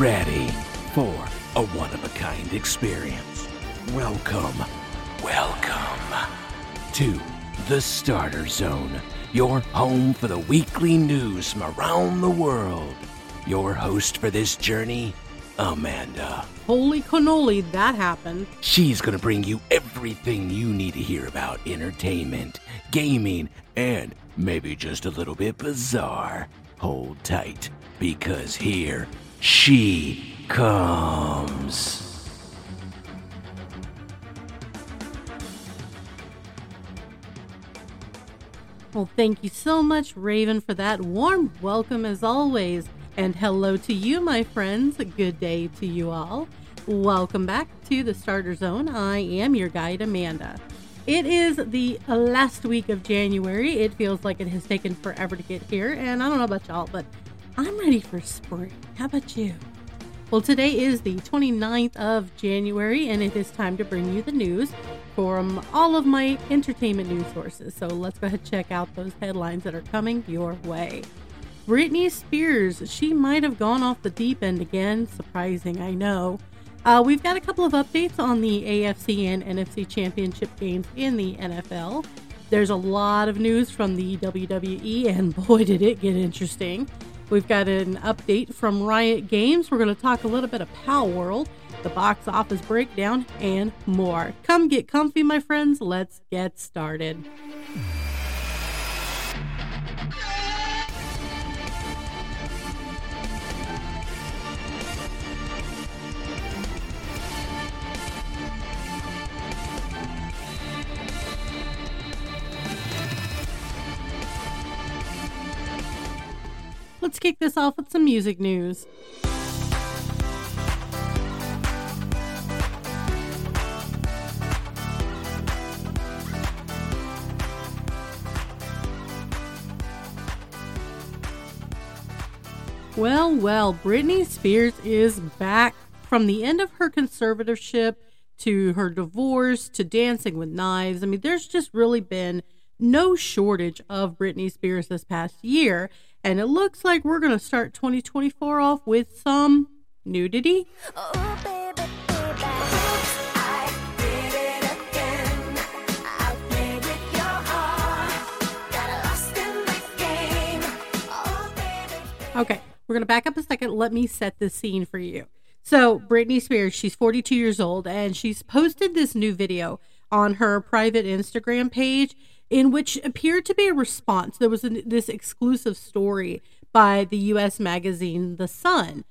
Ready for a one of a kind experience. Welcome, welcome to the Starter Zone, your home for the weekly news from around the world. Your host for this journey, Amanda. Holy cannoli, that happened. She's going to bring you everything you need to hear about entertainment, gaming, and maybe just a little bit bizarre. Hold tight, because here she comes. Well, thank you so much, Raven, for that warm welcome as always. And hello to you, my friends. Good day to you all. Welcome back to the Starter Zone. I am your guide, Amanda. It is the last week of January. It feels like it has taken forever to get here, and I don't know about y'all, but I'm ready for spring. How about you? Well, today is the 29th of January, and it is time to bring you the news from all of my entertainment news sources. So let's go ahead and check out those headlines that are coming your way. Britney Spears, she might have gone off the deep end again. Surprising, I know. Uh, we've got a couple of updates on the AFC and NFC championship games in the NFL. There's a lot of news from the WWE, and boy, did it get interesting. We've got an update from Riot Games. We're going to talk a little bit of Palworld, the box office breakdown, and more. Come get comfy, my friends. Let's get started. Let's kick this off with some music news. Well, well, Britney Spears is back from the end of her conservatorship to her divorce to dancing with knives. I mean, there's just really been no shortage of Britney Spears this past year. And it looks like we're going to start 2024 off with some nudity. Oh, baby, Okay, we're going to back up a second. Let me set the scene for you. So, Britney Spears, she's 42 years old, and she's posted this new video on her private Instagram page in which appeared to be a response. There was a, this exclusive story by the US magazine The Sun.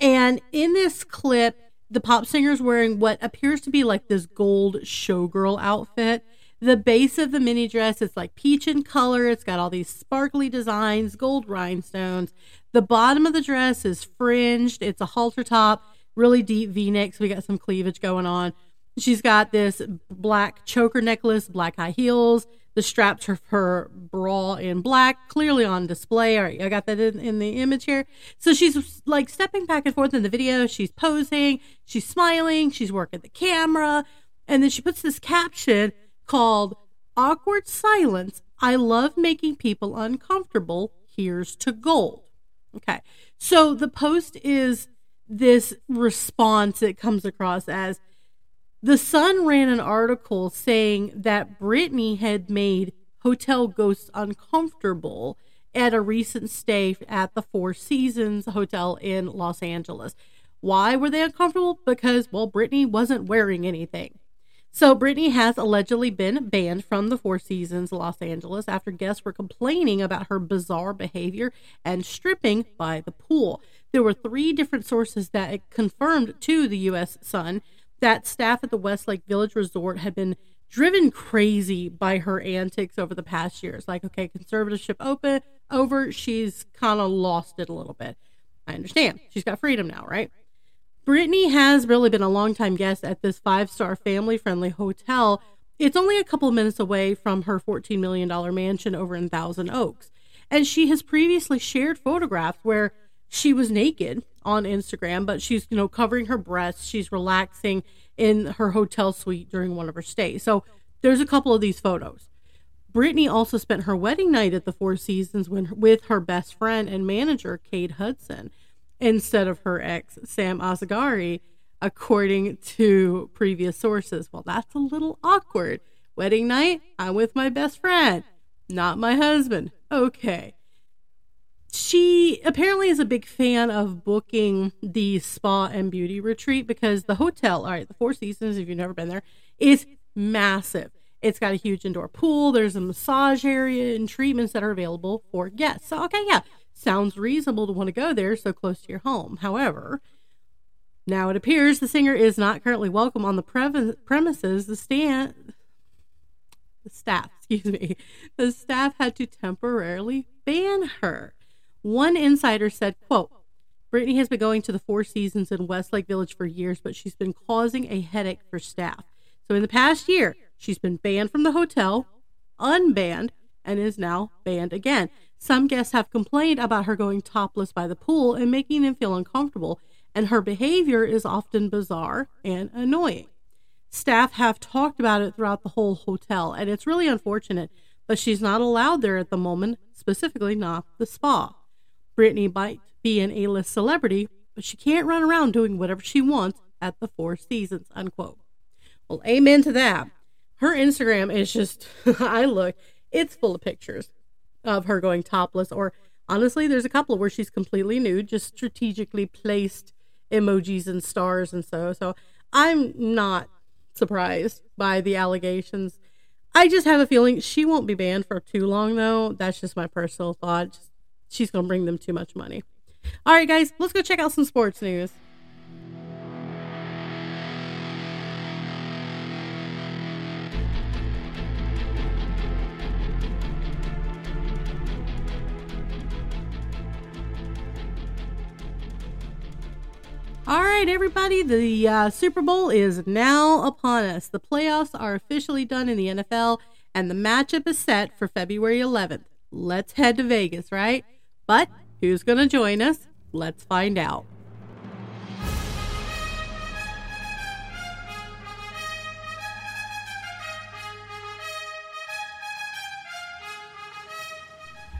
And in this clip, the pop singer is wearing what appears to be like this gold showgirl outfit. The base of the mini dress is like peach in color. It's got all these sparkly designs, gold rhinestones. The bottom of the dress is fringed. It's a halter top, really deep v neck. So we got some cleavage going on. She's got this black choker necklace, black high heels, the straps of her bra in black, clearly on display. All right, I got that in, in the image here. So she's like stepping back and forth in the video. She's posing, she's smiling, she's working the camera. And then she puts this caption called Awkward Silence. I love making people uncomfortable. Here's to gold. Okay. So the post is this response that comes across as the Sun ran an article saying that Britney had made hotel ghosts uncomfortable at a recent stay at the Four Seasons Hotel in Los Angeles. Why were they uncomfortable? Because, well, Britney wasn't wearing anything. So, Britney has allegedly been banned from the Four Seasons Los Angeles after guests were complaining about her bizarre behavior and stripping by the pool. There were three different sources that confirmed to the U.S. Sun that staff at the Westlake Village Resort had been driven crazy by her antics over the past years. Like, okay, conservatorship open over, she's kind of lost it a little bit. I understand. She's got freedom now, right? Brittany has really been a longtime guest at this five star family friendly hotel. It's only a couple of minutes away from her $14 million mansion over in Thousand Oaks. And she has previously shared photographs where she was naked on Instagram, but she's, you know, covering her breasts. She's relaxing in her hotel suite during one of her stays. So there's a couple of these photos. Brittany also spent her wedding night at the Four Seasons when, with her best friend and manager, Cade Hudson. instead of her ex, Sam Asghari, according to previous sources. Well, that's a little awkward. Wedding night, I'm with my best friend, not my husband. Okay. She apparently is a big fan of booking the spa and beauty retreat because the hotel, all right, the Four Seasons, if you've never been there, is massive. It's got a huge indoor pool. There's a massage area and treatments that are available for guests. So, okay, yeah, sounds reasonable to want to go there so close to your home. However, now it appears the singer is not currently welcome on the pre- premises. The stand, the staff, excuse me, the staff had to temporarily ban her. One insider said, "quote Britney has been going to the Four Seasons in Westlake Village for years, but she's been causing a headache for staff. So in the past year, she's been banned from the hotel, unbanned, and is now banned again. Some guests have complained about her going topless by the pool and making them feel uncomfortable, and her behavior is often bizarre and annoying. Staff have talked about it throughout the whole hotel, and it's really unfortunate, but she's not allowed there at the moment, specifically not the spa. Britney might be an A-list celebrity, but she can't run around doing whatever she wants at the Four Seasons, unquote. Well, amen to that. Her Instagram is just, I look, it's full of pictures of her going topless, or honestly, there's a couple where she's completely nude, just strategically placed emojis and stars and so. So I'm not surprised by the allegations. I just have a feeling she won't be banned for too long, though. That's just my personal thought. Just, she's going to bring them too much money. All right, guys, let's go check out some sports news. All right, everybody, the uh, Super Bowl is now upon us. The playoffs are officially done in the NFL, and the matchup is set for February 11th. Let's head to Vegas, right? But who's going to join us? Let's find out.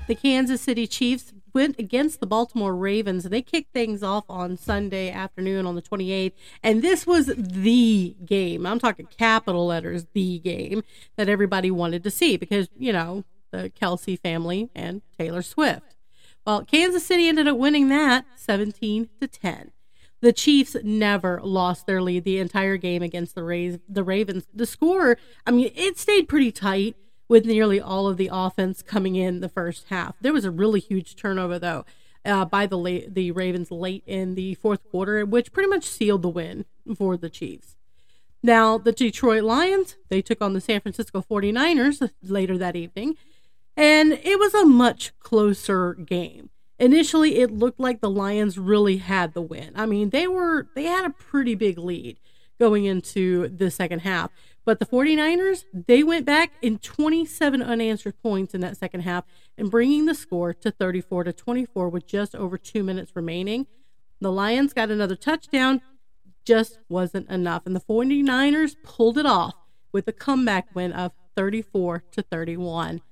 The Kansas City Chiefs went against the Baltimore Ravens they kicked things off on Sunday afternoon on the 28th. And this was the game. I'm talking capital letters, the game that everybody wanted to see because, you know, the Kelce family and Taylor Swift. Well, Kansas City ended up winning that 17 to 10. The Chiefs never lost their lead the entire game against the Ra- the Ravens. The score, I mean, it stayed pretty tight with nearly all of the offense coming in the first half. There was a really huge turnover though uh, by the late, the Ravens late in the fourth quarter, which pretty much sealed the win for the Chiefs. Now, the Detroit Lions, they took on the San Francisco 49ers later that evening, and it was a much closer game. Initially, it looked like the Lions really had the win. I mean, they were they had a pretty big lead going into the second half. But the 49ers, they went back in 27 unanswered points in that second half and bringing the score to 34 to 24 with just over 2 minutes remaining. The Lions got another touchdown, just wasn't enough and the 49ers pulled it off with a comeback win of 34 to 31.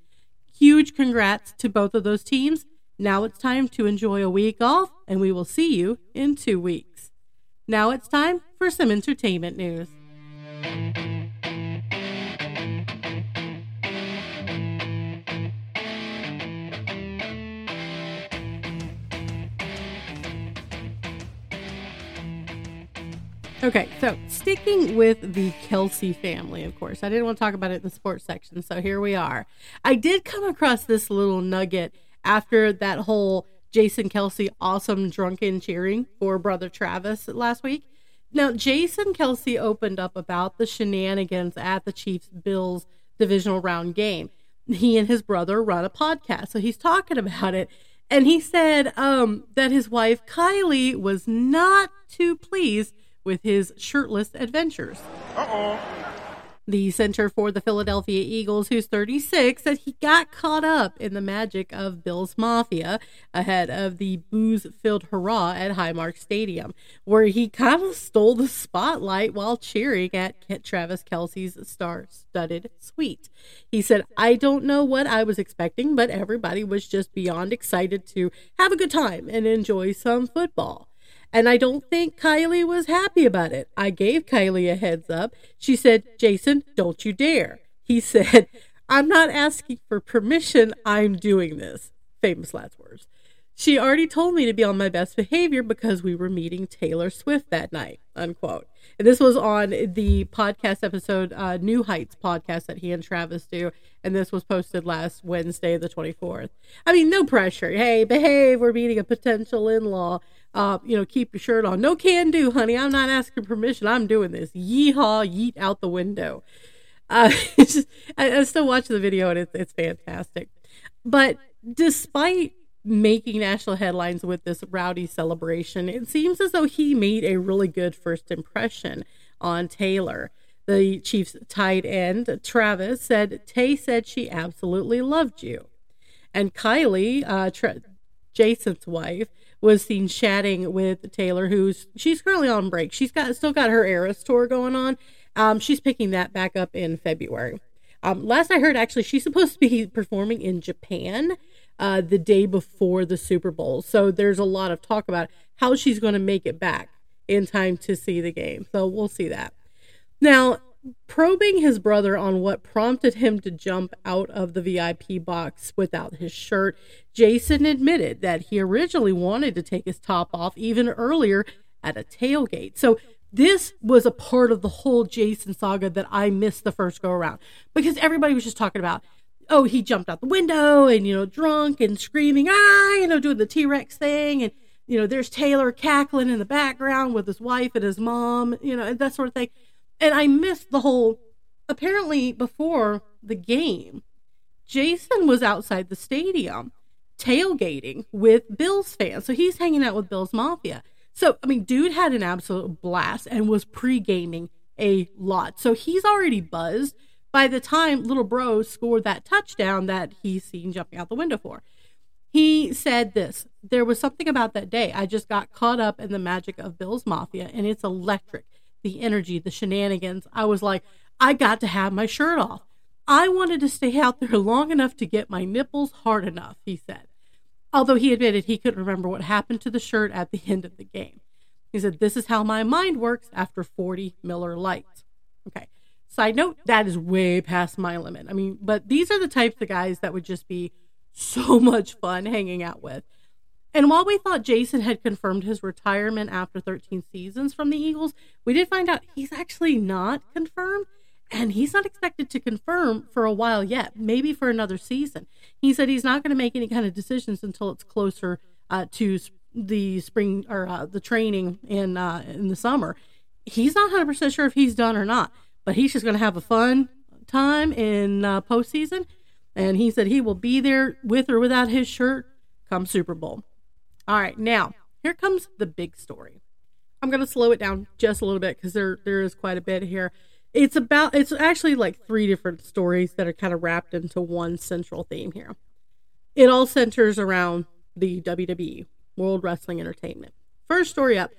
Huge congrats to both of those teams. Now it's time to enjoy a week off and we will see you in 2 weeks. Now it's time for some entertainment news. Okay, so sticking with the Kelce family, of course, I didn't want to talk about it in the sports section, so here we are. I did come across this little nugget after that whole Jason Kelce awesome drunken cheering for brother Travis last week. Now, Jason Kelce opened up about the shenanigans at the Chiefs Bills divisional round game. He and his brother run a podcast, so he's talking about it. And he said um, that his wife Kylie was not too pleased with his shirtless adventures. Uh oh. The center for the Philadelphia Eagles, who's 36, said he got caught up in the magic of Bill's Mafia ahead of the booze filled hurrah at Highmark Stadium, where he kind of stole the spotlight while cheering at Travis Kelce's star studded suite. He said, I don't know what I was expecting, but everybody was just beyond excited to have a good time and enjoy some football. And I don't think Kylie was happy about it. I gave Kylie a heads up. She said, Jason, don't you dare. He said, I'm not asking for permission. I'm doing this. Famous last words. She already told me to be on my best behavior because we were meeting Taylor Swift that night. Unquote. And this was on the podcast episode, uh, New Heights podcast that he and Travis do. And this was posted last Wednesday, the 24th. I mean, no pressure. Hey, behave. We're meeting a potential in law uh, you know, keep your shirt on. No can do, honey. I'm not asking permission. I'm doing this. Yeehaw, yeet out the window. Uh, just, I, I, still watch the video and it's, it's fantastic. But despite making national headlines with this rowdy celebration, it seems as though he made a really good first impression on Taylor. The Chiefs tight end, Travis, said Tay said she absolutely loved you. And Kylie, uh, Tra- Jason's wife, was seen chatting with Taylor, who's she's currently on break. She's got still got her Eras tour going on. Um, she's picking that back up in February. Um, last I heard, actually, she's supposed to be performing in Japan uh, the day before the Super Bowl. So there's a lot of talk about how she's going to make it back in time to see the game. So we'll see that. Now, probing his brother on what prompted him to jump out of the VIP box without his shirt, Jason admitted that he originally wanted to take his top off even earlier at a tailgate. So this was a part of the whole Jason saga that I missed the first go around because everybody was just talking about, oh, he jumped out the window and, you know, drunk and screaming, ah, you know, doing the T Rex thing. And, you know, there's Taylor cackling in the background with his wife and his mom, you know, and that sort of thing and I missed the whole. Apparently, before the game, Jason was outside the stadium tailgating with Bills fans. So he's hanging out with Bills Mafia. So, I mean, dude had an absolute blast and was pre gaming a lot. So he's already buzzed by the time little bro scored that touchdown that he's seen jumping out the window for. He said this there was something about that day. I just got caught up in the magic of Bill's Mafia, and it's electric the energy, the shenanigans. I was like, I got to have my shirt off. I wanted to stay out there long enough to get my nipples hard enough, he said. Although he admitted he couldn't remember what happened to the shirt at the end of the game. He said, This is how my mind works after 40 Miller Lights. Okay. Side note, that is way past my limit. I mean, but these are the types of guys that would just be so much fun hanging out with. And while we thought Jason had confirmed his retirement after 13 seasons from the Eagles, we did find out he's actually not confirmed and he's not expected to confirm for a while yet, maybe for another season. He said he's not going to make any kind of decisions until it's closer uh, to the spring or uh, the training in uh, in the summer. He's not 100% sure if he's done or not, but he's just going to have a fun time in uh, postseason. And he said he will be there with or without his shirt come Super Bowl. All right, now here comes the big story. I'm going to slow it down just a little bit because there there is quite a bit here. It's about it's actually like three different stories that are kind of wrapped into one central theme here. It all centers around the WWE, World Wrestling Entertainment. First story up.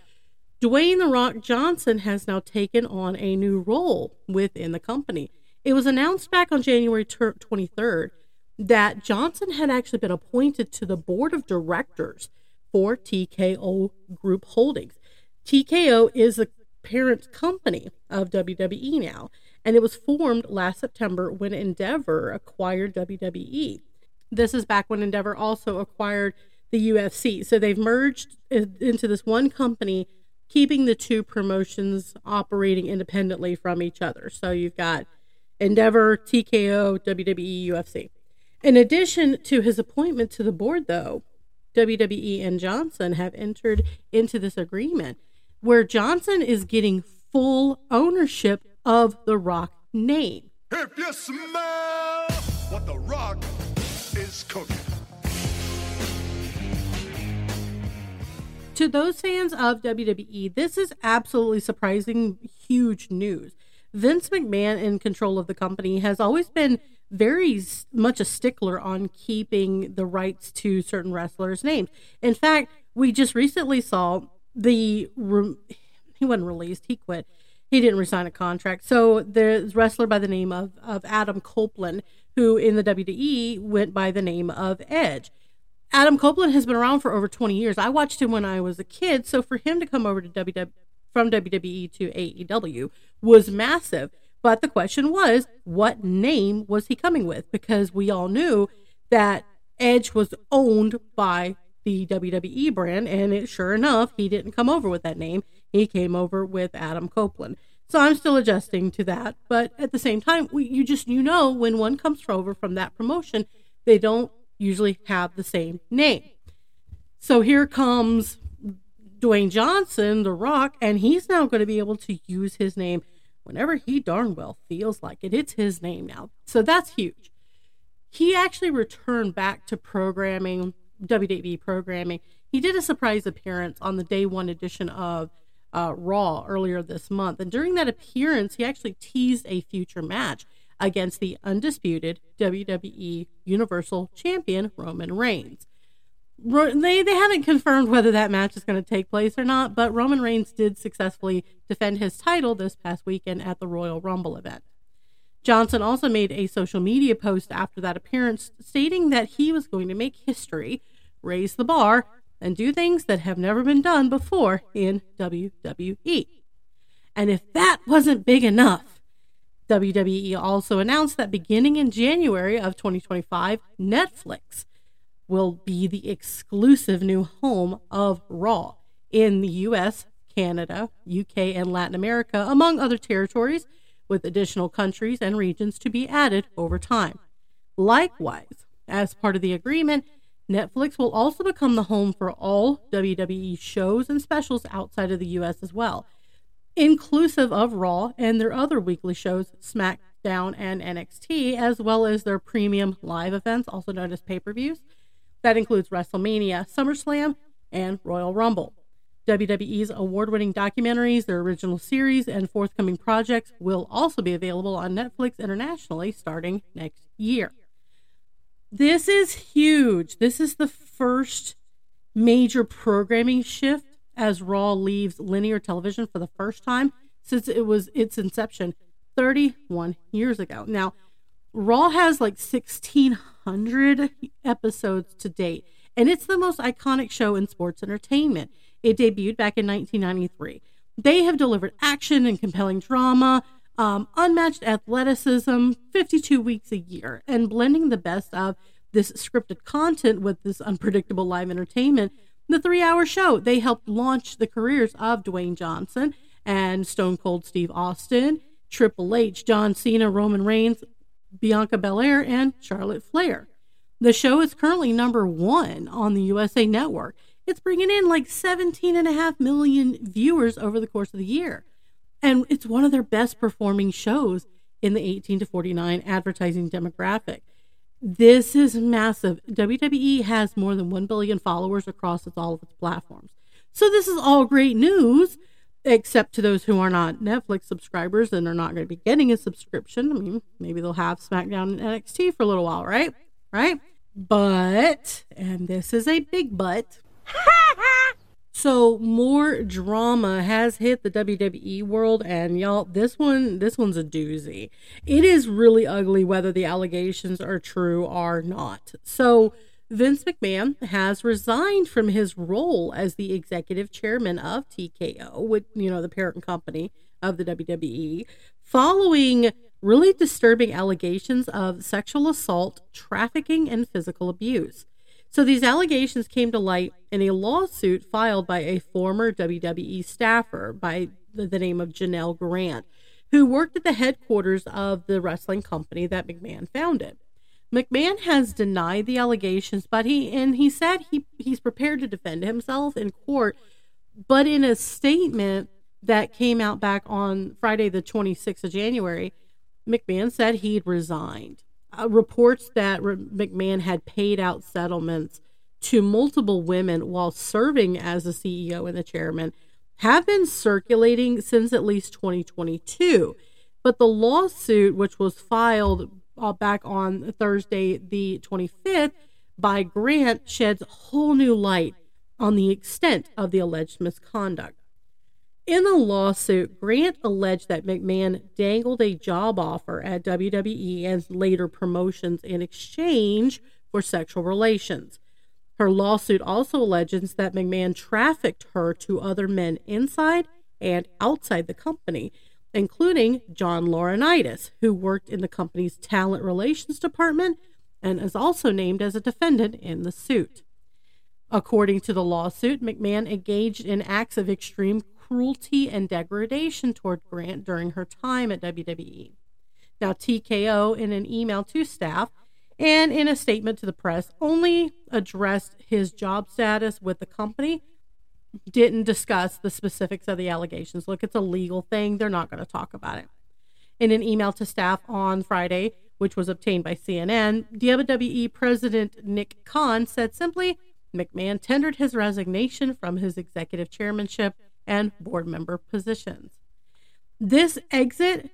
Dwayne The Rock Johnson has now taken on a new role within the company. It was announced back on January 23rd that Johnson had actually been appointed to the board of directors for TKO Group Holdings. TKO is the parent company of WWE now, and it was formed last September when Endeavor acquired WWE. This is back when Endeavor also acquired the UFC. So they've merged into this one company, keeping the two promotions operating independently from each other. So you've got Endeavor, TKO, WWE, UFC. In addition to his appointment to the board, though, WWE and Johnson have entered into this agreement where Johnson is getting full ownership of the Rock name. If you smell what the Rock is cooking. To those fans of WWE, this is absolutely surprising, huge news. Vince McMahon, in control of the company, has always been very much a stickler on keeping the rights to certain wrestlers' names. In fact, we just recently saw the re- he wasn't released; he quit. He didn't resign a contract. So there's wrestler by the name of of Adam Copeland, who in the WWE went by the name of Edge. Adam Copeland has been around for over 20 years. I watched him when I was a kid, so for him to come over to WWE from WWE to AEW was massive. But the question was, what name was he coming with? Because we all knew that Edge was owned by the WWE brand, and it, sure enough, he didn't come over with that name. He came over with Adam Copeland. So I'm still adjusting to that, but at the same time, we, you just you know when one comes over from that promotion, they don't usually have the same name. So here comes Dwayne Johnson, The Rock, and he's now going to be able to use his name whenever he darn well feels like it. It's his name now. So that's huge. He actually returned back to programming, WWE programming. He did a surprise appearance on the day one edition of uh, Raw earlier this month. And during that appearance, he actually teased a future match against the undisputed WWE Universal Champion Roman Reigns. They they haven't confirmed whether that match is going to take place or not, but Roman Reigns did successfully defend his title this past weekend at the Royal Rumble event. Johnson also made a social media post after that appearance stating that he was going to make history, raise the bar, and do things that have never been done before in WWE. And if that wasn't big enough, WWE also announced that beginning in January of 2025, Netflix will be the exclusive new home of Raw in the US, Canada, UK, and Latin America, among other territories, with additional countries and regions to be added over time. Likewise, as part of the agreement, Netflix will also become the home for all WWE shows and specials outside of the US as well, inclusive of Raw and their other weekly shows, SmackDown and NXT, as well as their premium live events, also known as pay per views. That includes WrestleMania, SummerSlam, and Royal Rumble. WWE's award winning documentaries, their original series, and forthcoming projects will also be available on Netflix internationally starting next year. This is huge. This is the first major programming shift as Raw leaves linear television for the first time since it was its inception 31 years ago. Now, Raw has like 1,600 episodes to date, and it's the most iconic show in sports entertainment. It debuted back in 1993. They have delivered action and compelling drama, um, unmatched athleticism 52 weeks a year, and blending the best of this scripted content with this unpredictable live entertainment. The three hour show, they helped launch the careers of Dwayne Johnson and Stone Cold Steve Austin, Triple H, John Cena, Roman Reigns, Bianca Belair, and Charlotte Flair. The show is currently number one on the USA Network. It's bringing in like 17 and a half million viewers over the course of the year and it's one of their best performing shows in the 18 to 49 advertising demographic. This is massive. WWE has more than 1 billion followers across all of its platforms. So this is all great news, except to those who are not Netflix subscribers and are not going to be getting a subscription. I mean, maybe they'll have SmackDown and NXT for a little while, right? Right? But, and this is a big but. So more drama has hit the WWE world and y'all this one this one's a doozy. It is really ugly whether the allegations are true or not. So Vince McMahon has resigned from his role as the executive chairman of TKO, with you know the parent company of the WWE, following really disturbing allegations of sexual assault, trafficking, and physical abuse. So these allegations came to light in a lawsuit filed by a former WWE staffer by the, the name of Janelle Grant, who worked at the headquarters of the wrestling company that McMahon founded. McMahon has denied the allegations, but he and he said he he's prepared to defend himself in court. But in a statement that came out back on Friday, the 26th of January, McMahon said he'd resigned uh, reports that McMahon had paid out settlements to multiple women while serving as the CEO and the chairman have been circulating since at least 2022. But the lawsuit, which was filed uh, back on Thursday, the 25th, by Grant, sheds whole new light on the extent of the alleged misconduct. In the lawsuit, Grant alleged that McMahon dangled a job offer at WWE and later promotions in exchange for sexual relations. Her lawsuit also alleges that McMahon trafficked her to other men inside and outside the company, including John Laurinaitis, who worked in the company's talent relations department and is also named as a defendant in the suit. According to the lawsuit, McMahon engaged in acts of extreme cruelty and degradation toward Grant during her time at WWE. Now, TKO, in an email to staff and in a statement to the press, only addressed his job status with the company, didn't discuss the specifics of the allegations. Look, it's a legal thing, they're not going to talk about it. In an email to staff on Friday, which was obtained by CNN, WWE President Nick Khan said simply, McMahon tendered his resignation from his executive chairmanship and board member positions. This exit,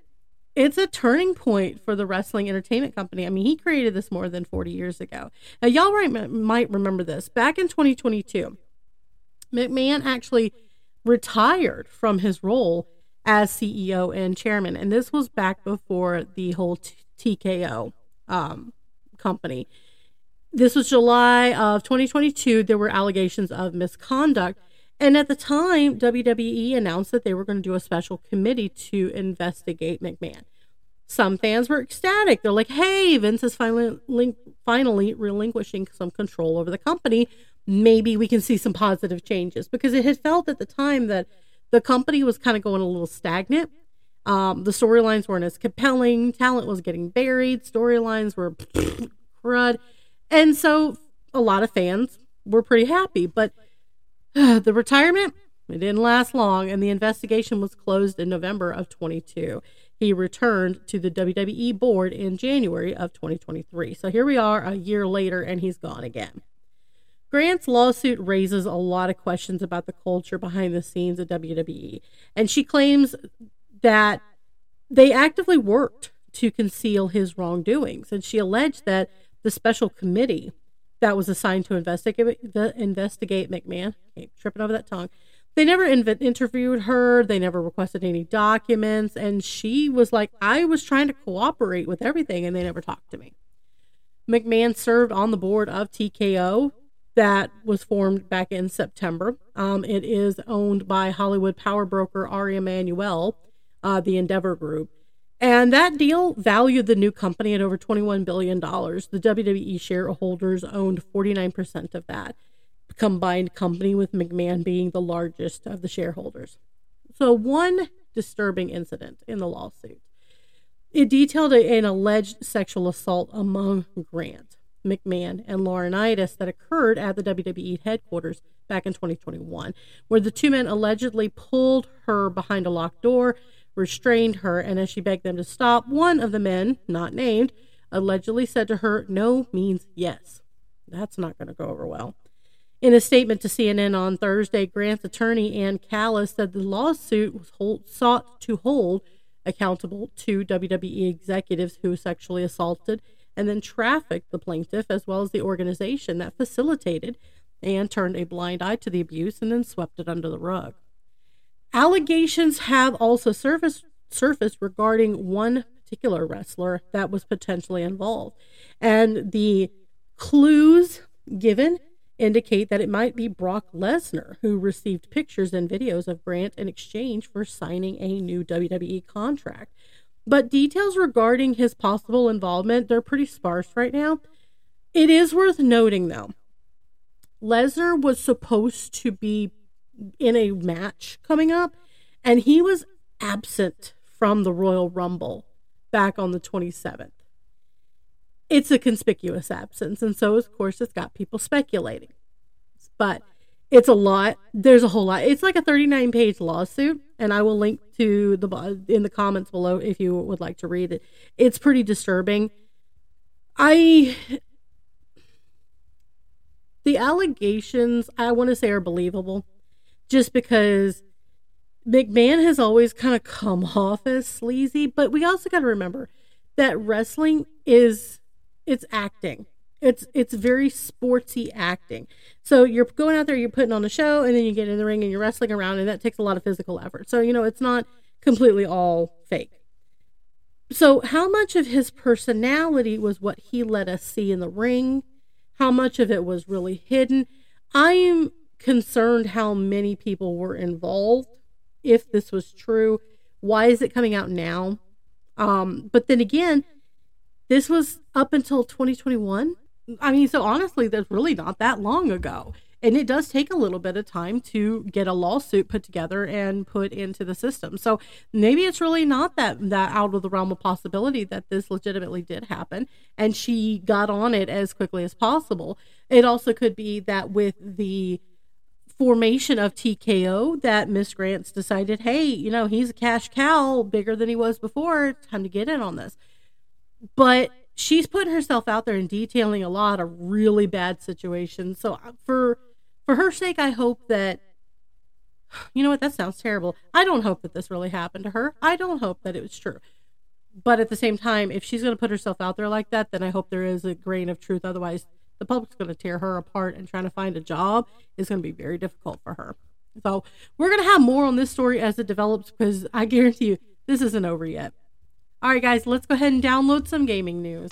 it's a turning point for the wrestling entertainment company. I mean, he created this more than 40 years ago. Now, y'all might remember this. Back in 2022, McMahon actually retired from his role as CEO and chairman, and this was back before the whole t- TKO um, company. This was July of 2022. There were allegations of misconduct and at the time, WWE announced that they were going to do a special committee to investigate McMahon. Some fans were ecstatic. They're like, hey, Vince is finally, finally relinquishing some control over the company. Maybe we can see some positive changes because it had felt at the time that the company was kind of going a little stagnant. Um, the storylines weren't as compelling. Talent was getting buried. Storylines were crud. And so a lot of fans were pretty happy. But the retirement, it didn't last long, and the investigation was closed in November of 22. He returned to the WWE board in January of 2023. So here we are a year later, and he's gone again. Grant's lawsuit raises a lot of questions about the culture behind the scenes at WWE, and she claims that they actively worked to conceal his wrongdoings. And she alleged that the special committee that was assigned to investigate investigate McMahon. Okay, tripping over that tongue. They never inv- interviewed her. They never requested any documents, and she was like, "I was trying to cooperate with everything, and they never talked to me." McMahon served on the board of TKO that was formed back in September. Um, it is owned by Hollywood power broker Ari Emanuel, uh, the Endeavor Group. And that deal valued the new company at over $21 billion. The WWE shareholders owned 49% of that combined company, with McMahon being the largest of the shareholders. So, one disturbing incident in the lawsuit. It detailed an alleged sexual assault among Grant, McMahon, and Laurinaitis that occurred at the WWE headquarters back in 2021, where the two men allegedly pulled her behind a locked door restrained her, and as she begged them to stop, one of the men, not named, allegedly said to her, No means yes. That's not going to go over well. In a statement to CNN on Thursday, Grant's attorney, Ann Callis, said the lawsuit was hold, sought to hold accountable two WWE executives who sexually assaulted and then trafficked the plaintiff, as well as the organization that facilitated and turned a blind eye to the abuse and then swept it under the rug. Allegations have also surfaced, surfaced regarding one particular wrestler that was potentially involved. And the clues given indicate that it might be Brock Lesnar who received pictures and videos of Grant in exchange for signing a new WWE contract. But details regarding his possible involvement, they're pretty sparse right now. It is worth noting though. Lesnar was supposed to be in a match coming up, and he was absent from the Royal Rumble back on the 27th. It's a conspicuous absence, and so of course it's got people speculating. But it's a lot. There's a whole lot. It's like a 39 page lawsuit, and I will link to the in the comments below if you would like to read it. It's pretty disturbing. I the allegations I want to say are believable just because McMahon has always kind of come off as sleazy, but we also got to remember that wrestling is it's acting. It's it's very sportsy acting. So you're going out there, you're putting on a show, and then you get in the ring and you're wrestling around, and that takes a lot of physical effort. So you know it's not completely all fake. So how much of his personality was what he let us see in the ring? How much of it was really hidden? I'm concerned how many people were involved if this was true. Why is it coming out now? Um, but then again, this was up until 2021. I mean, so honestly, that's really not that long ago. And it does take a little bit of time to get a lawsuit put together and put into the system. So maybe it's really not that that out of the realm of possibility that this legitimately did happen and she got on it as quickly as possible. It also could be that with the formation of TKO that Miss Grants decided, hey, you know, he's a cash cow bigger than he was before. Time to get in on this. But she's putting herself out there and detailing a lot of really bad situations. So uh, for for her sake, I hope that you know what that sounds terrible. I don't hope that this really happened to her. I don't hope that it was true. But at the same time, if she's going to put herself out there like that, then I hope there is a grain of truth. Otherwise, the public's going to tear her apart and trying to find a job is going to be very difficult for her. So we're going to have more on this story as it develops because I guarantee you this isn't over yet. All right, guys, let's go ahead and download some gaming news.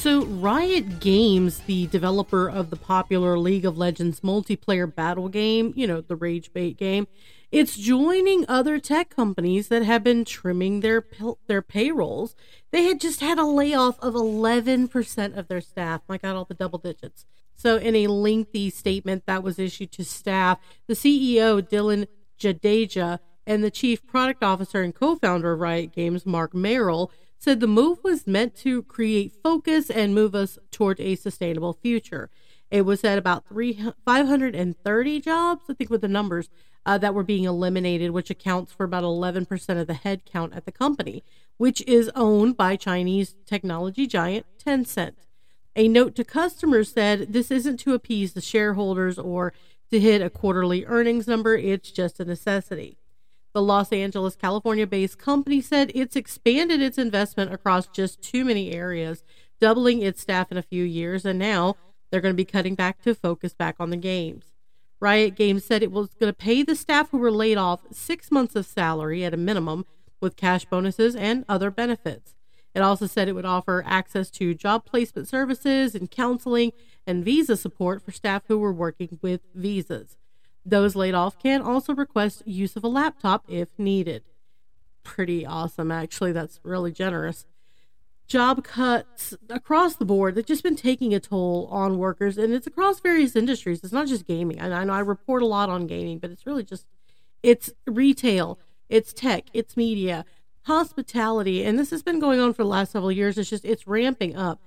So, Riot Games, the developer of the popular League of Legends multiplayer battle game, you know, the Rage Bait game, it's joining other tech companies that have been trimming their their payrolls. They had just had a layoff of 11% of their staff. My God, all the double digits. So, in a lengthy statement that was issued to staff, the CEO, Dylan Jadeja, and the chief product officer and co founder of Riot Games, Marc Merrill, said the move was meant to create focus and move us toward a sustainable future. It was at about three, 530 jobs, I think, with the numbers uh, that were being eliminated, which accounts for about 11% of the headcount at the company, which is owned by Chinese technology giant Tencent. A note to customers said this isn't to appease the shareholders or to hit a quarterly earnings number, it's just a necessity. The Los Angeles, California based company said it's expanded its investment across just too many areas, doubling its staff in a few years, and now they're going to be cutting back to focus back on the games. Riot Games said it was going to pay the staff who were laid off six months of salary at a minimum with cash bonuses and other benefits. It also said it would offer access to job placement services and counseling and visa support for staff who were working with visas. Those laid off can also request use of a laptop if needed. Pretty awesome, actually. That's really generous. Job cuts across the board. They've just been taking a toll on workers, and it's across various industries. It's not just gaming. I know I report a lot on gaming, but it's really just it's retail, it's tech, it's media, hospitality, and this has been going on for the last several years. It's just it's ramping up.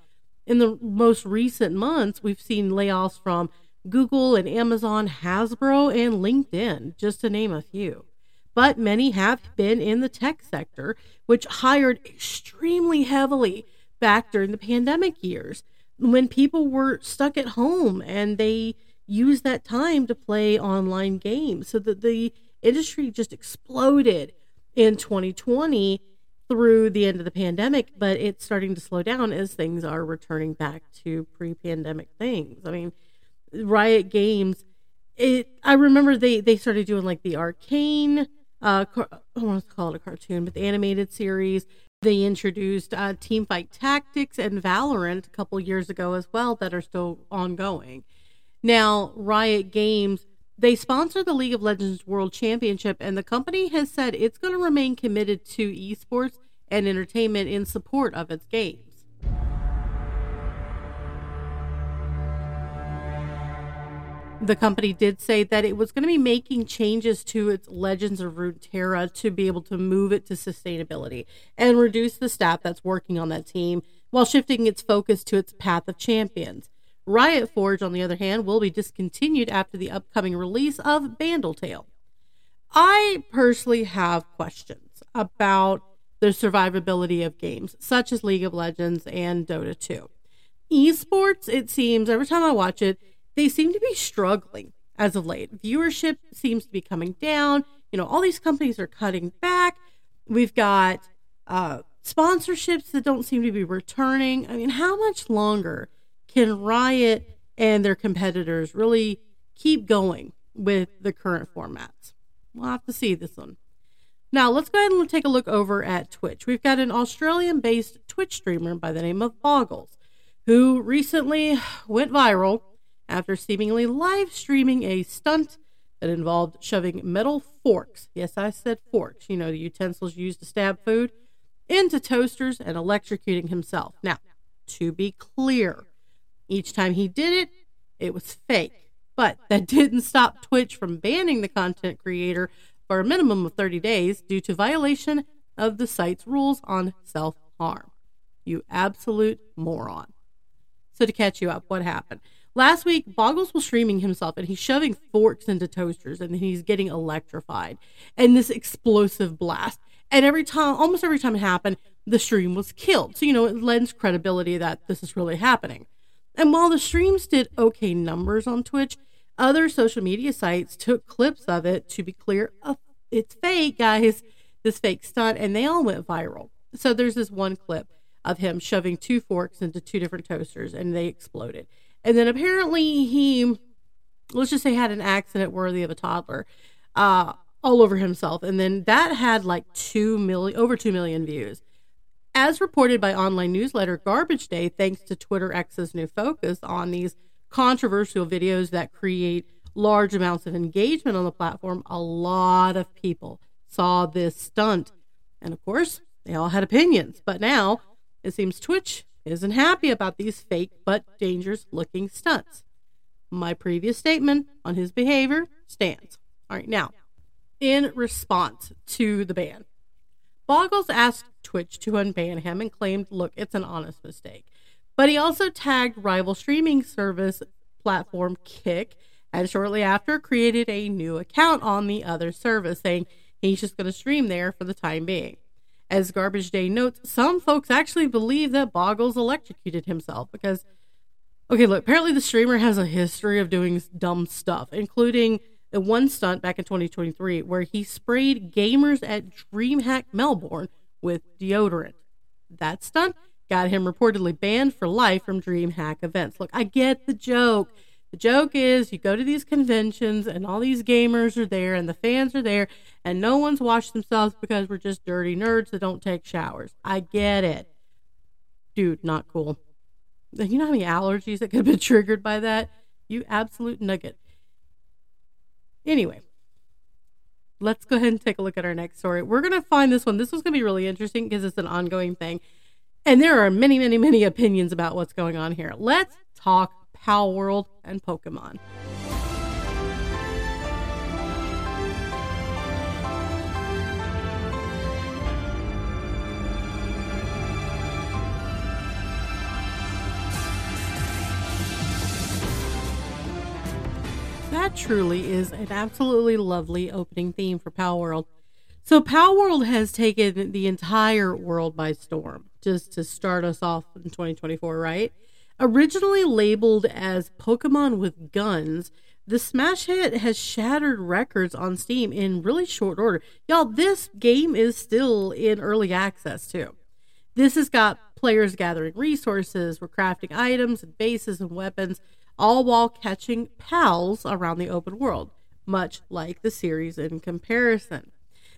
In the most recent months, we've seen layoffs from Google and Amazon, Hasbro, and LinkedIn, just to name a few. But many have been in the tech sector, which hired extremely heavily back during the pandemic years when people were stuck at home and they used that time to play online games. So that the industry just exploded in 2020 through the end of the pandemic, but it's starting to slow down as things are returning back to pre pandemic things. I mean, Riot Games, it I remember they they started doing like the Arcane, uh, car, I want to call it a cartoon, but the animated series. They introduced uh, Team Fight Tactics and Valorant a couple years ago as well that are still ongoing. Now, Riot Games they sponsor the League of Legends World Championship, and the company has said it's going to remain committed to esports and entertainment in support of its games. The company did say that it was going to be making changes to its Legends of Runeterra to be able to move it to sustainability and reduce the staff that's working on that team while shifting its focus to its path of champions. Riot Forge, on the other hand, will be discontinued after the upcoming release of Bandletale. I personally have questions about the survivability of games such as League of Legends and Dota 2. Esports, it seems, every time I watch it, they seem to be struggling as of late. Viewership seems to be coming down. You know, all these companies are cutting back. We've got uh, sponsorships that don't seem to be returning. I mean, how much longer can Riot and their competitors really keep going with the current formats? We'll have to see this one. Now, let's go ahead and take a look over at Twitch. We've got an Australian based Twitch streamer by the name of Boggles, who recently went viral after seemingly live streaming a stunt that involved shoving metal forks. Yes, I said forks, you know, the utensils used to stab food into toasters and electrocuting himself. Now, to be clear, each time he did it, it was fake. But that didn't stop Twitch from banning the content creator for a minimum of 30 days due to violation of the site's rules on self harm. You absolute moron. So, to catch you up, what happened? Last week, Boggles was streaming himself and he's shoving forks into toasters and he's getting electrified and this explosive blast. And every time, almost every time it happened, the stream was killed. So, you know, it lends credibility that this is really happening. And while the streams did okay numbers on Twitch, other social media sites took clips of it to be clear, oh, it's fake, guys, this fake stunt, and they all went viral. So there's this one clip of him shoving two forks into two different toasters and they exploded. And then apparently he, let's just say, had an accident worthy of a toddler. Uh, all over himself. And then that had like 2 million, over 2 million views. As reported by online newsletter Garbage Day, thanks to Twitter X's new focus on these controversial videos that create large amounts of engagement on the platform, a lot of people saw this stunt. And of course, they all had opinions. But now it seems Twitch isn't happy about these fake but dangerous looking stunts. My previous statement on his behavior stands. All right, now in response to the ban. Boggles asked Twitch to unban him and claimed, look, it's an honest mistake. But he also tagged rival streaming service platform Kick and shortly after created a new account on the other service saying he's just going to stream there for the time being. As Garbage Day notes, some folks actually believe that Boggles electrocuted himself because, okay, look, apparently the streamer has a history of doing dumb stuff, including the one stunt back in 2023 where he sprayed gamers at DreamHack Melbourne with deodorant. That stunt got him reportedly banned for life from DreamHack events. Look, I get the joke. The joke is you go to these conventions and all these gamers are there and the fans are there and no one's washed themselves because we're just dirty nerds that don't take showers. I get it. Dude, not cool. You know how many allergies that could have been triggered by that? You absolute nugget. Anyway, let's go ahead and take a look at our next story. We're going to find this one. This one's going to be really interesting because it's an ongoing thing. And there are many, many, many opinions about what's going on here. Let's talk Palworld and Pokemon. that truly is an absolutely lovely opening theme for Palworld. So Palworld has taken the entire world by storm just to start us off in 2024, right? Originally labeled as Pokemon with Guns, the smash hit has shattered records on Steam in really short order. Y'all, this game is still in early access too. This has got players gathering resources, we're crafting items and bases and weapons all while catching pals around the open world, much like the series in comparison.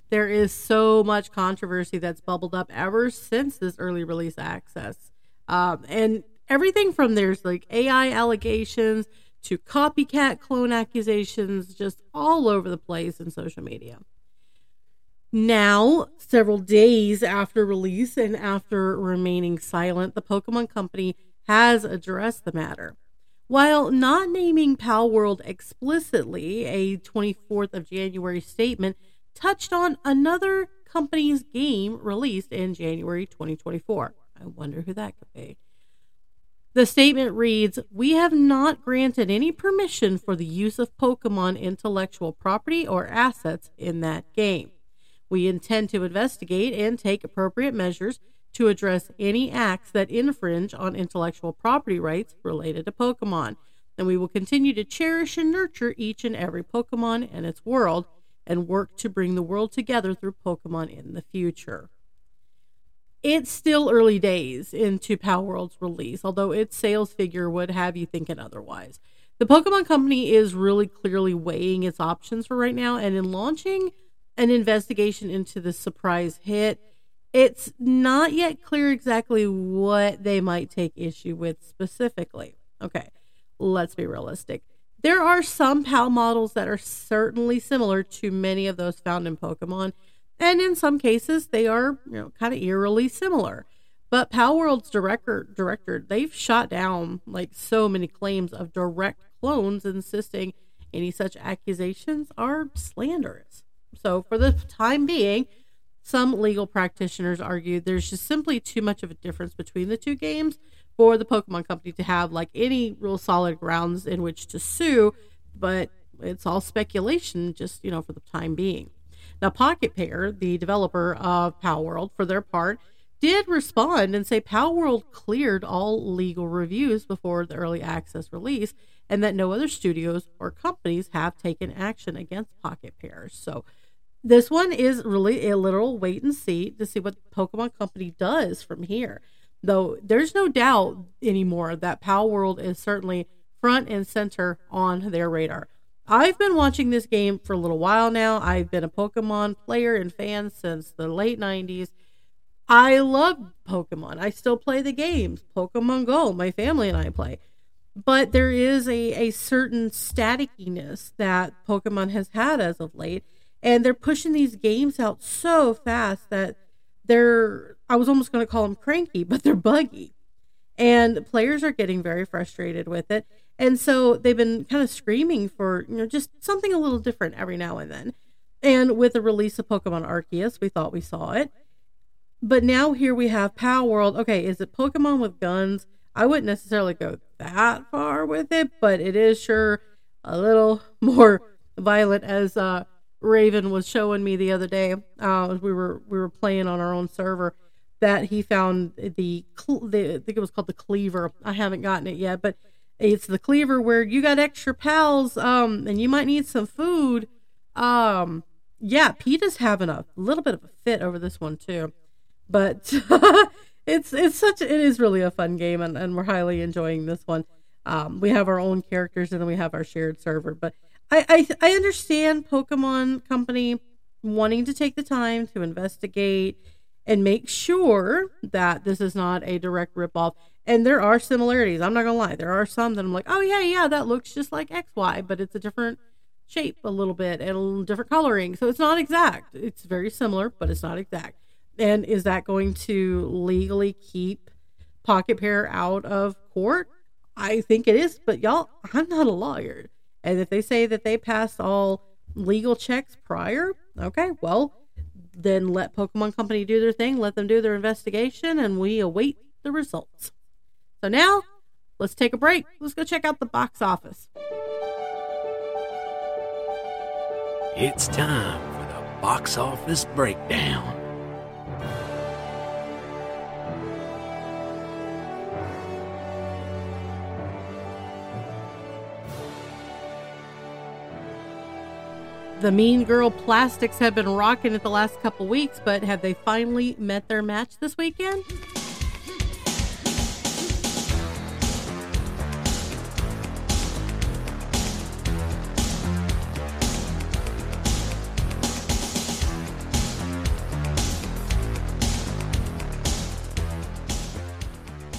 There is so much controversy that's bubbled up ever since this early release access. Um, and everything from there's like AI allegations to copycat clone accusations, just all over the place in social media. Now, several days after release and after remaining silent, the Pokemon Company has addressed the matter. While not naming Palworld explicitly, a 24th of January statement touched on another company's game released in January 2024. I wonder who that could be. The statement reads We have not granted any permission for the use of Pokemon intellectual property or assets in that game. We intend to investigate and take appropriate measures to address any acts that infringe on intellectual property rights related to Pokemon. And we will continue to cherish and nurture each and every Pokemon and its world and work to bring the world together through Pokemon in the future. It's still early days into Power Palworld's release, although its sales figure would have you thinking otherwise. The Pokemon Company is really clearly weighing its options for right now, and in launching an investigation into the surprise hit, it's not yet clear exactly what they might take issue with specifically. Okay, let's be realistic. There are some PAL models that are certainly similar to many of those found in Pokemon, and in some cases they are, you know, kind of eerily similar. But Palworld's director director, they've shot down like so many claims of direct clones, insisting any such accusations are slanderous. So for the time being, some legal practitioners argue there's just simply too much of a difference between the two games for the Pokemon Company to have like any real solid grounds in which to sue, but it's all speculation just, you know, for the time being. Now, Pocket Pair, the developer of Palworld, for their part, did respond and say Palworld cleared all legal reviews before the early access release and that no other studios or companies have taken action against Pocket Pair. So, this one is really a literal wait and see to see what Pokemon Company does from here. Though there's no doubt anymore that Palworld is certainly front and center on their radar. I've been watching this game for a little while now. I've been a Pokemon player and fan since the late 90s. I love Pokemon. I still play the games. Pokemon Go, my family and I play. But there is a, a certain statickiness that Pokemon has had as of late. And they're pushing these games out so fast that they're, I was almost going to call them cranky, but they're buggy. And players are getting very frustrated with it. And so they've been kind of screaming for, you know, just something a little different every now and then. And with the release of Pokemon Arceus, we thought we saw it. But now here we have Palworld. Okay, is it Pokemon with guns? I wouldn't necessarily go that far with it, but it is sure a little more violent as uh, Raven was showing me the other day. Uh, we were we were playing on our own server that he found the, the I think it was called the cleaver. I haven't gotten it yet, but it's the cleaver where you got extra pals, um, and you might need some food. Um, yeah, Peta's having a little bit of a fit over this one too, but it's it's such it is really a fun game, and, and we're highly enjoying this one. Um, we have our own characters, and then we have our shared server. But I, I I understand Pokemon Company wanting to take the time to investigate and make sure that this is not a direct ripoff. And there are similarities. I'm not gonna lie. There are some that I'm like, oh yeah, yeah, that looks just like XY, but it's a different shape a little bit and a little different coloring. So it's not exact. It's very similar, but it's not exact. And is that going to legally keep Pocket Pair out of court? I think it is, but y'all, I'm not a lawyer. And if they say that they passed all legal checks prior, okay, well, then let Pokemon Company do their thing, let them do their investigation, and we await the results. So now, let's take a break. Let's go check out the box office. It's time for the box office breakdown. The Mean Girl Plastics have been rocking it the last couple weeks, but have they finally met their match this weekend?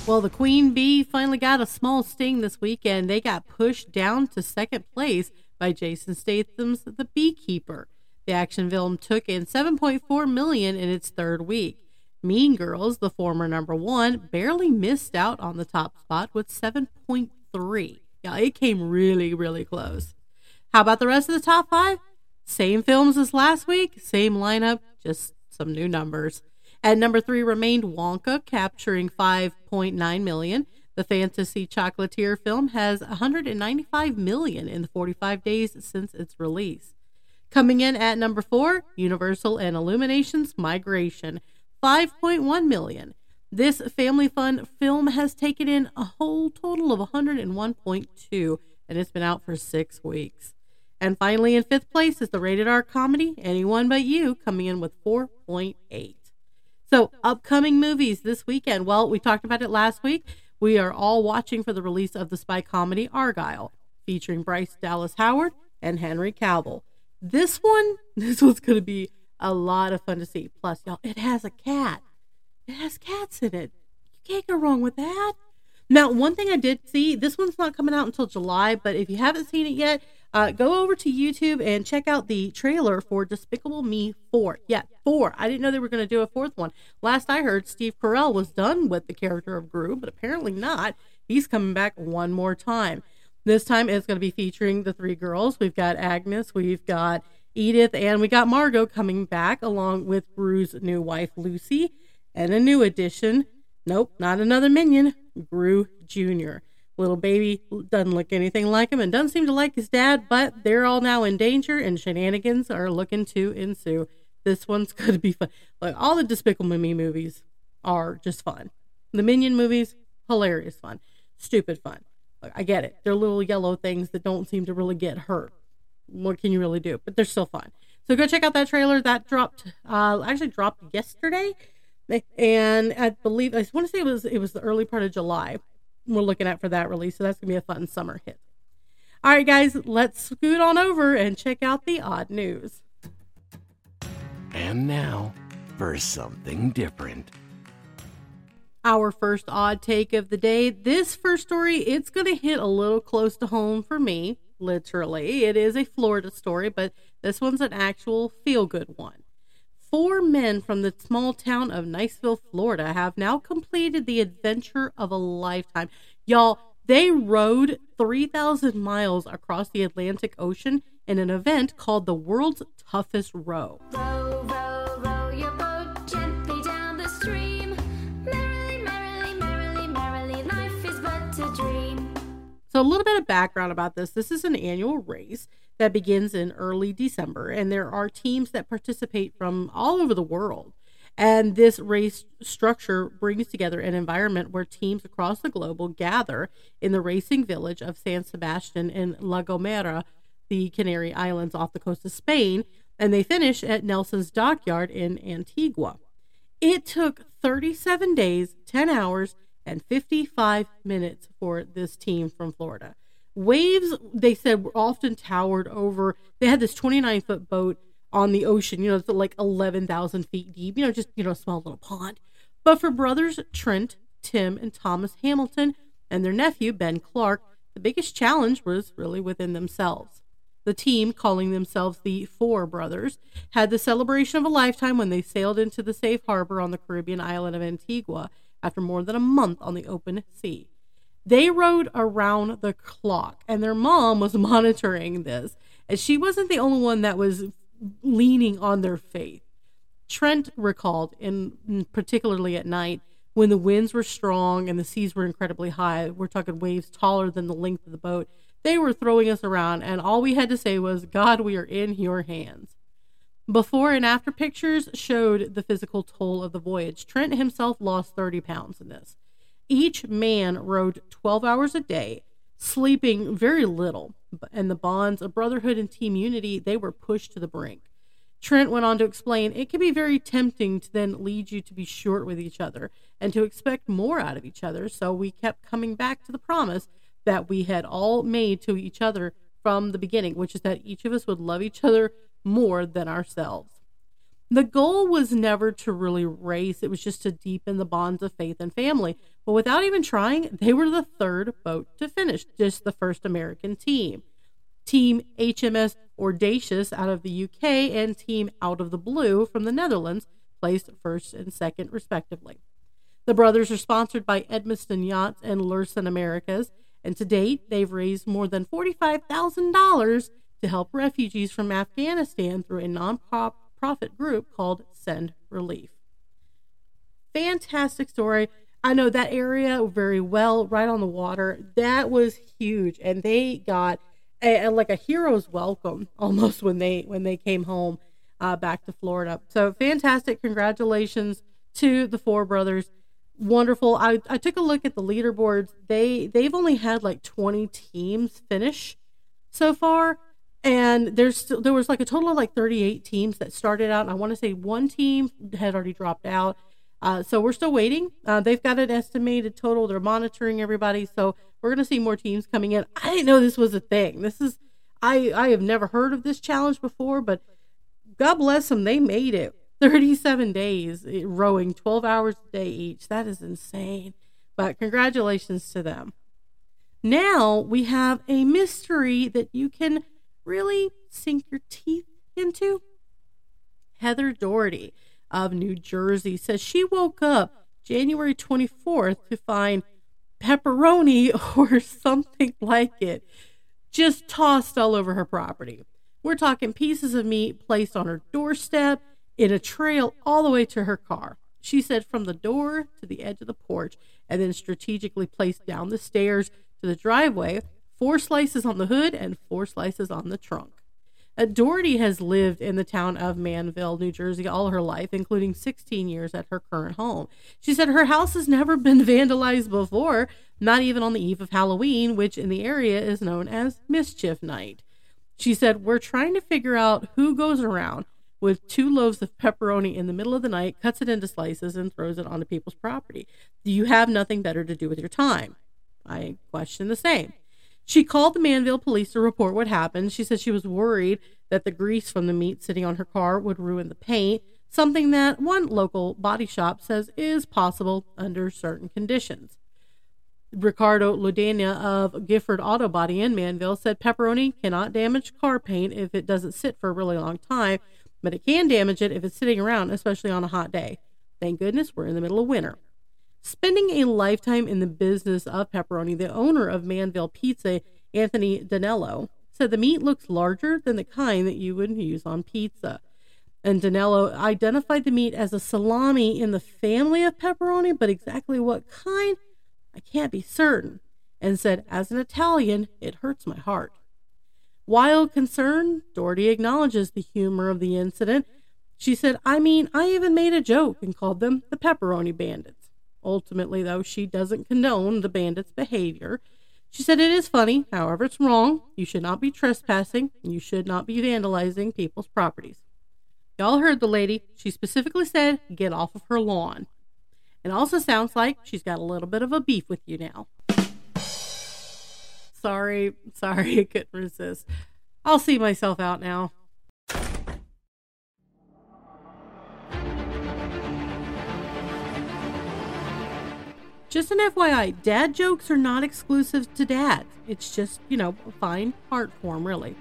Well, the Queen Bee finally got a small sting this weekend. They got pushed down to second place by Jason Statham's The Beekeeper. The action film took in 7.4 million in its third week. Mean Girls, the former number 1, barely missed out on the top spot with 7.3. Yeah, it came really really close. How about the rest of the top 5? Same films as last week, same lineup, just some new numbers. At number three remained Wonka, capturing 5.9 million. The fantasy chocolatier film has 195 million in the 45 days since its release. Coming in at number 4, Universal and Illumination's Migration, 5.1 million. This family fun film has taken in a whole total of 101.2 and it's been out for 6 weeks. And finally in 5th place is the rated R comedy Anyone But You coming in with 4.8. So, upcoming movies this weekend. Well, we talked about it last week. We are all watching for the release of the spy comedy Argylle, featuring Bryce Dallas Howard and Henry Cavill. This one, this one's going to be a lot of fun to see. Plus, y'all, it has a cat. It has cats in it. You can't go wrong with that. Now, one thing I did see, this one's not coming out until July, but if you haven't seen it yet, uh, go over to YouTube and check out the trailer for Despicable Me 4. Yeah, 4. I didn't know they were going to do a fourth one. Last I heard, Steve Carell was done with the character of Gru, but apparently not. He's coming back one more time. This time it's going to be featuring the three girls. We've got Agnes, we've got Edith, and we got Margot coming back along with Gru's new wife, Lucy, and a new addition. Nope, not another minion, Gru Jr. Little baby doesn't look anything like him and doesn't seem to like his dad, but they're all now in danger and shenanigans are looking to ensue. This one's going to be fun. Like all the Despicable Me movies are just fun. The Minion movies, hilarious fun. Stupid fun. I get it. They're little yellow things that don't seem to really get hurt. What can you really do? But they're still fun. So go check out that trailer. That dropped, uh, actually dropped yesterday, and I believe I want to say it was it was the early part of July. We're looking at for that release. So that's gonna be a fun summer hit. All right, guys, let's scoot on over and check out the odd news. And now for something different our first odd take of the day. This first story, it's going to hit a little close to home for me, literally. It is a Florida story, but this one's an actual feel good one. Four men from the small town of Niceville, Florida, have now completed the adventure of a lifetime. Y'all, they rode 3,000 miles across the Atlantic Ocean in an event called the World's Toughest Row. So, a little bit of background about this this is an annual race that begins in early December, and there are teams that participate from all over the world. And this race structure brings together an environment where teams across the globe will gather in the racing village of San Sebastian in La Gomera, the Canary Islands off the coast of Spain, and they finish at Nelson's Dockyard in Antigua. It took 37 days, 10 hours, and 55 minutes for this team from Florida. Waves, they said, were often towered over. They had this 29 foot boat on the ocean, you know, it's like 11,000 feet deep, you know, just, you know, a small little pond. But for brothers Trent, Tim, and Thomas Hamilton and their nephew, Ben Clark, the biggest challenge was really within themselves. The team, calling themselves the Four Brothers, had the celebration of a lifetime when they sailed into the safe harbor on the Caribbean island of Antigua after more than a month on the open sea. They rode around the clock, and their mom was monitoring this, and she wasn't the only one that was leaning on their faith. Trent recalled, in particularly at night, when the winds were strong and the seas were incredibly high. We're talking waves taller than the length of the boat. They were throwing us around, and all we had to say was, God, we are in your hands. Before and after pictures showed the physical toll of the voyage. Trent himself lost 30 pounds in this. Each man rode 12 hours a day, sleeping very little, and the bonds of brotherhood and team unity, they were pushed to the brink. Trent went on to explain it can be very tempting to then lead you to be short with each other and to expect more out of each other. So we kept coming back to the promise that we had all made to each other from the beginning, which is that each of us would love each other more than ourselves. The goal was never to really race, it was just to deepen the bonds of faith and family. But without even trying, they were the third boat to finish, just the first American team. Team HMS Audacious out of the UK and Team Out of the Blue from the Netherlands placed first and second, respectively. The brothers are sponsored by Edmiston Yachts and Lürssen Americas, and to date, they've raised more than $45,000 to help refugees from Afghanistan through a non-profit group called Send Relief. Fantastic story. I know that area very well, right on the water. That was huge, and they got a, a- like a hero's welcome almost when they when they came home uh, back to Florida. So fantastic! Congratulations to the four brothers. Wonderful. I, I took a look at the leaderboards. They they've only had like 20 teams finish so far and there's still there was like a total of like 38 teams that started out. And i want to say one team had already dropped out. Uh, so we're still waiting. Uh, they've got an estimated total. They're monitoring everybody. So we're going to see more teams coming in. I didn't know this was a thing. This is i i have never heard of this challenge before but god bless them. They made it. 37 days eh, rowing 12 hours a day each. That is insane. But congratulations to them. Now we have a mystery that you can really sink your teeth into. Heather Doherty of New Jersey says she woke up January 24th to find pepperoni or something like it just tossed all over her property. We're talking pieces of meat placed on her doorstep in a trail all the way to her car. She said from the door to the edge of the porch and then strategically placed down the stairs to the driveway, four slices on the hood and four slices on the trunk. Uh, Doherty has lived in the town of Manville, New Jersey, all her life, including 16 years at her current home. She said her house has never been vandalized before, not even on the eve of Halloween, which in the area is known as Mischief Night. She said, We're trying to figure out who goes around with two loaves of pepperoni in the middle of the night, cuts it into slices, and throws it onto people's property. Do you have nothing better to do with your time? I question the same. She called the Manville police to report what happened. She said she was worried that the grease from the meat sitting on her car would ruin the paint, something that one local body shop says is possible under certain conditions. Ricardo Ludena of Gifford Auto Body in Manville said pepperoni cannot damage car paint if it doesn't sit for a really long time, but it can damage it if it's sitting around, especially on a hot day. Thank goodness we're in the middle of winter. Spending a lifetime in the business of pepperoni, the owner of Manville Pizza, Anthony Danello, said the meat looks larger than the kind that you would use on pizza. And Danello identified the meat as a salami in the family of pepperoni, but exactly what kind, I can't be certain, and said, as an Italian, it hurts my heart. While concerned, Doherty acknowledges the humor of the incident. She said, I mean, I even made a joke and called them the pepperoni bandits. Ultimately, though, she doesn't condone the bandits' behavior. She said it is funny, however, it's wrong. You should not be trespassing, and you should not be vandalizing people's properties. Y'all heard the lady. She specifically said, get off of her lawn. It also sounds like she's got a little bit of a beef with you now. Sorry, sorry, I couldn't resist. I'll see myself out now. Just an FYI, dad jokes are not exclusive to dads. It's just, you know, a fine art form, really.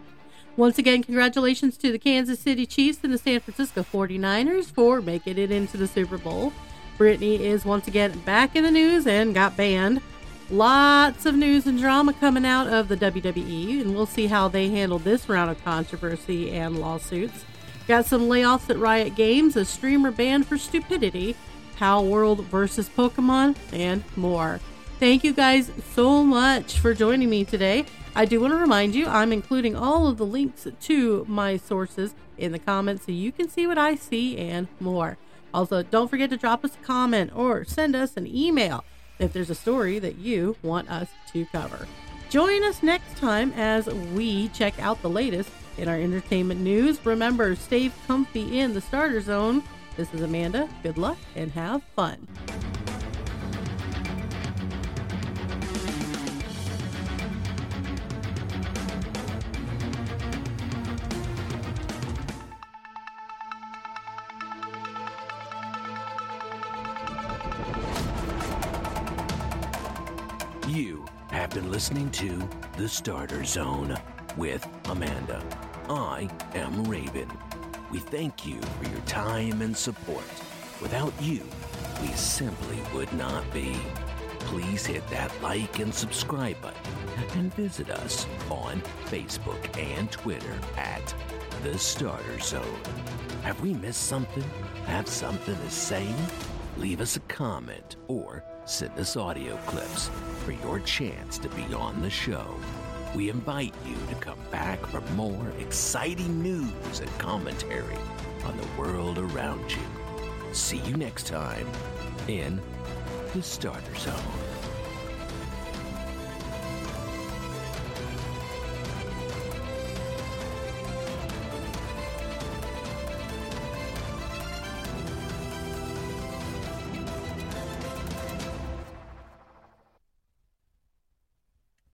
Once again, congratulations to the Kansas City Chiefs and the San Francisco 49ers for making it into the Super Bowl. Britney is once again back in the news and got banned. Lots of news and drama coming out of the WWE, and we'll see how they handle this round of controversy and lawsuits. Got some layoffs at Riot Games, a streamer banned for stupidity, Palworld versus Pokemon, and more. Thank you guys so much for joining me today. I do want to remind you I'm including all of the links to my sources in the comments so you can see what I see and more. Also, don't forget to drop us a comment or send us an email if there's a story that you want us to cover. Join us next time as we check out the latest in our entertainment news. Remember, stay comfy in the starter zone. This is Amanda. Good luck and have fun. You have been listening to The Starter Zone with Amanda. I am Raven. We thank you for your time and support. Without you, we simply would not be. Please hit that like and subscribe button and visit us on Facebook and Twitter at The Starter Zone. Have we missed something? Have something to say? leave us a comment, or send us audio clips for your chance to be on the show. We invite you to come back for more exciting news and commentary on the world around you. See you next time in the Starter Zone.